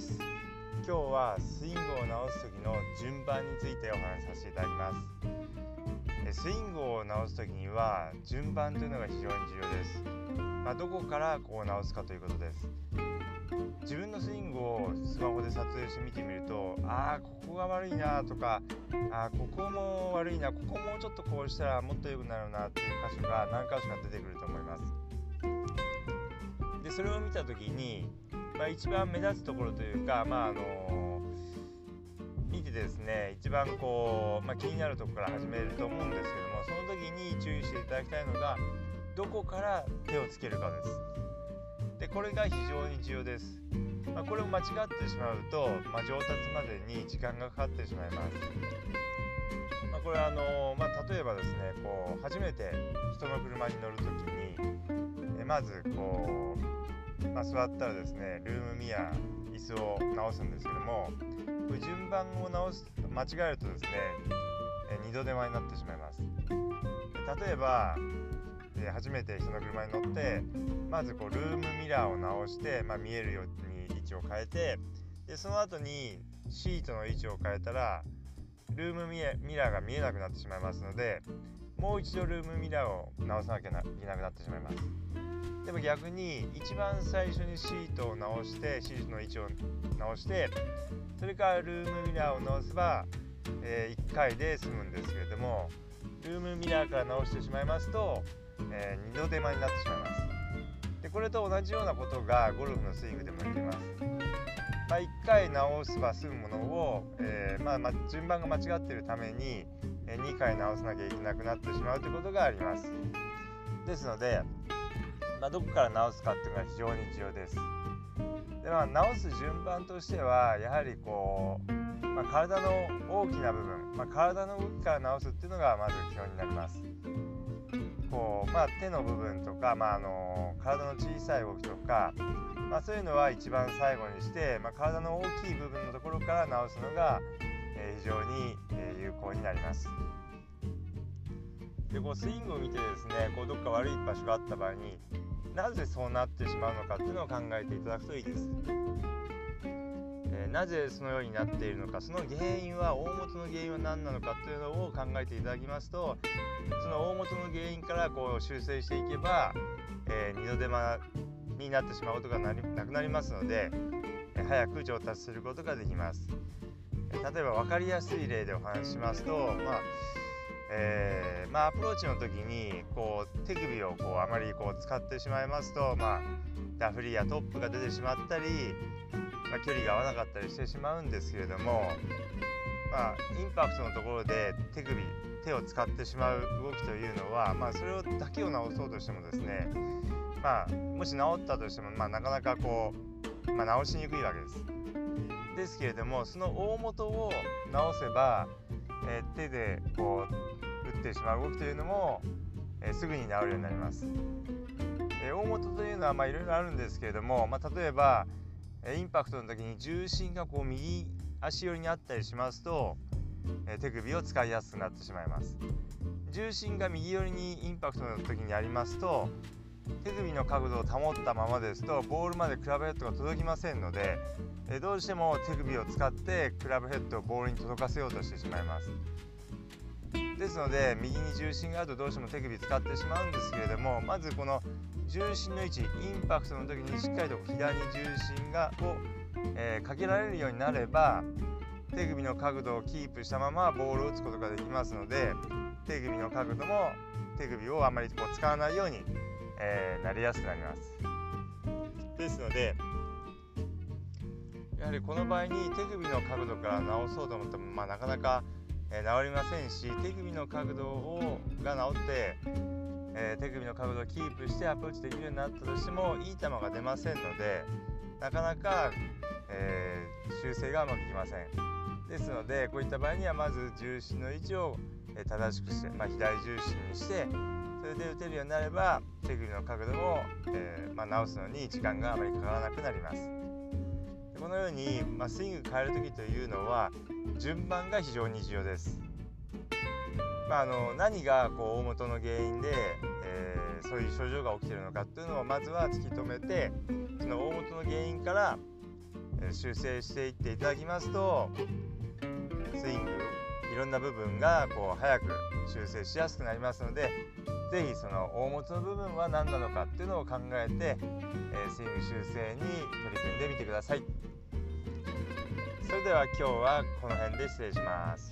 です。今日はスイングを直す時の順番についてお話しさせていただきます。スイングを直す時には順番というのが非常に重要です、まあ、どこからこう直すかということです。自分のスイングをスマホで撮影して見てみるとああここが悪いなとかあここも悪いなここもうちょっとこうしたらもっと良くなるなっていう箇所が何箇所か出てくると思います。でそれを見た時にまあ、一番目立つところというか、まああの見てですね一番こう、まあ、気になるところから始めると思うんですけどもその時に注意していただきたいのがどこから手をつけるかです。でこれが非常に重要です。まあ、これを間違ってしまうと、まあ、上達までに時間がかかってしまいます。まあ、これはあのまあ、例えばですねこう初めて人の車に乗る時にえまずこうまあ、座ったらですねルームミア椅子を直すんですけどもこれ順番を直す間違えるとですね二度手間になってしまいます。例えば初めて人の車に乗ってまずこうルームミラーを直して、まあ、見えるように位置を変えてでその後にシートの位置を変えたらルームミラーが見えなくなってしまいますのでもう一度ルームミラーを直さなきゃいけなくなってしまいます。でも逆に一番最初にシートを直してシートの位置を直してそれからルームミラーを直せば、えー、1回で済むんですけれどもルームミラーから直してしまいますと、えー、2度手間になってしまいます。でこれと同じようなことがゴルフのスイングでも言えます、まあ、1回直せば済むものを、えー、まあ、ま順番が間違っているためにえ2回直さなきゃいけなくなってしまうということがあります。ですのでまあ、どこから直すかっていうのが非常に重要です。でまあ、直す順番としてはやはりこう、まあ、体の大きな部分、まあ、体の動きから直すっていうのがまず基本になります。こうまあ、手の部分とか、まあ、あの体の小さい動きとか、まあ、そういうのは一番最後にして、まあ、体の大きい部分のところから直すのが、えー、非常に、えー、有効になります。でこうスイングを見てですねこうどっか悪い場所があった場合になぜそうなってしまうのかっていうのを考えていただくといいです。えー、なぜそのようになっているのかその原因は大元の原因は何なのかというのを考えていただきますとその大元の原因からこう修正していけば、えー、二度手間になってしまうことがなくなりますので、えー、早く上達することができます。例えば分かりやすい例でお話ししますと、まあえー、まあ、アプローチの時にこう手首をこうあまりこう使ってしまいますと、まあ、ダフリやトップが出てしまったり、まあ、距離が合わなかったりしてしまうんですけれども、まあ、インパクトのところで手首手を使ってしまう動きというのは、まあ、それをだけを直そうとしてもですね、まあ、もし直ったとしても、まあ、なかなかこう、まあ、直しにくいわけです。ですけれどもその大元を直せば、えー、手でこうってしまう動きというのも、えー、すぐに治るようになります。えー、大元というのはまあいろいろあるんですけれども、まあ、例えば、えインパクトの時に重心がこう右足寄りにあったりしますと、え手首を使いやすくなってしまいます。重心が右寄りにインパクトの時にありますと手首の角度を保ったままですとボールまでクラブヘッドが届きませんのでえどうしても手首を使ってクラブヘッドをボールに届かせようとしてしまいますですので右に重心があるとどうしても手首使ってしまうんですけれどもまずこの重心の位置インパクトの時にしっかりと左に重心がを、えー、かけられるようになれば手首の角度をキープしたままボールを打つことができますので手首の角度も手首をあまりこう使わないように、えー、なりやすくなります。ですのでやはりこの場合に手首の角度から直そうと思っても、まあ、なかなか、えー、治りませんし手首の角度をが治って、えー、手首の角度をキープしてアプローチできるようになったとしてもいい球が出ませんのでなかなか、えー、修正がうまくいきません。ですのでこういった場合にはまず重心の位置を正しくして、まあ、左重心にしてそれで打てるようになれば手首の角度を、えーまあ、直すのに時間があまりかからなくなります。このように、まあ、スイング変える時というのは順番が非常に重要です。まあ、あの何がこう大元の原因で、えー、そういう症状が起きてるのかっていうのをまずは突き止めてその大元の原因から修正していっていただきますとスイングいろんな部分がこう早く修正しやすくなりますので是非その大元の部分は何なのかっていうのを考えて、えー、スイング修正に取り組んでみてください。それでは今日はこの辺で失礼します。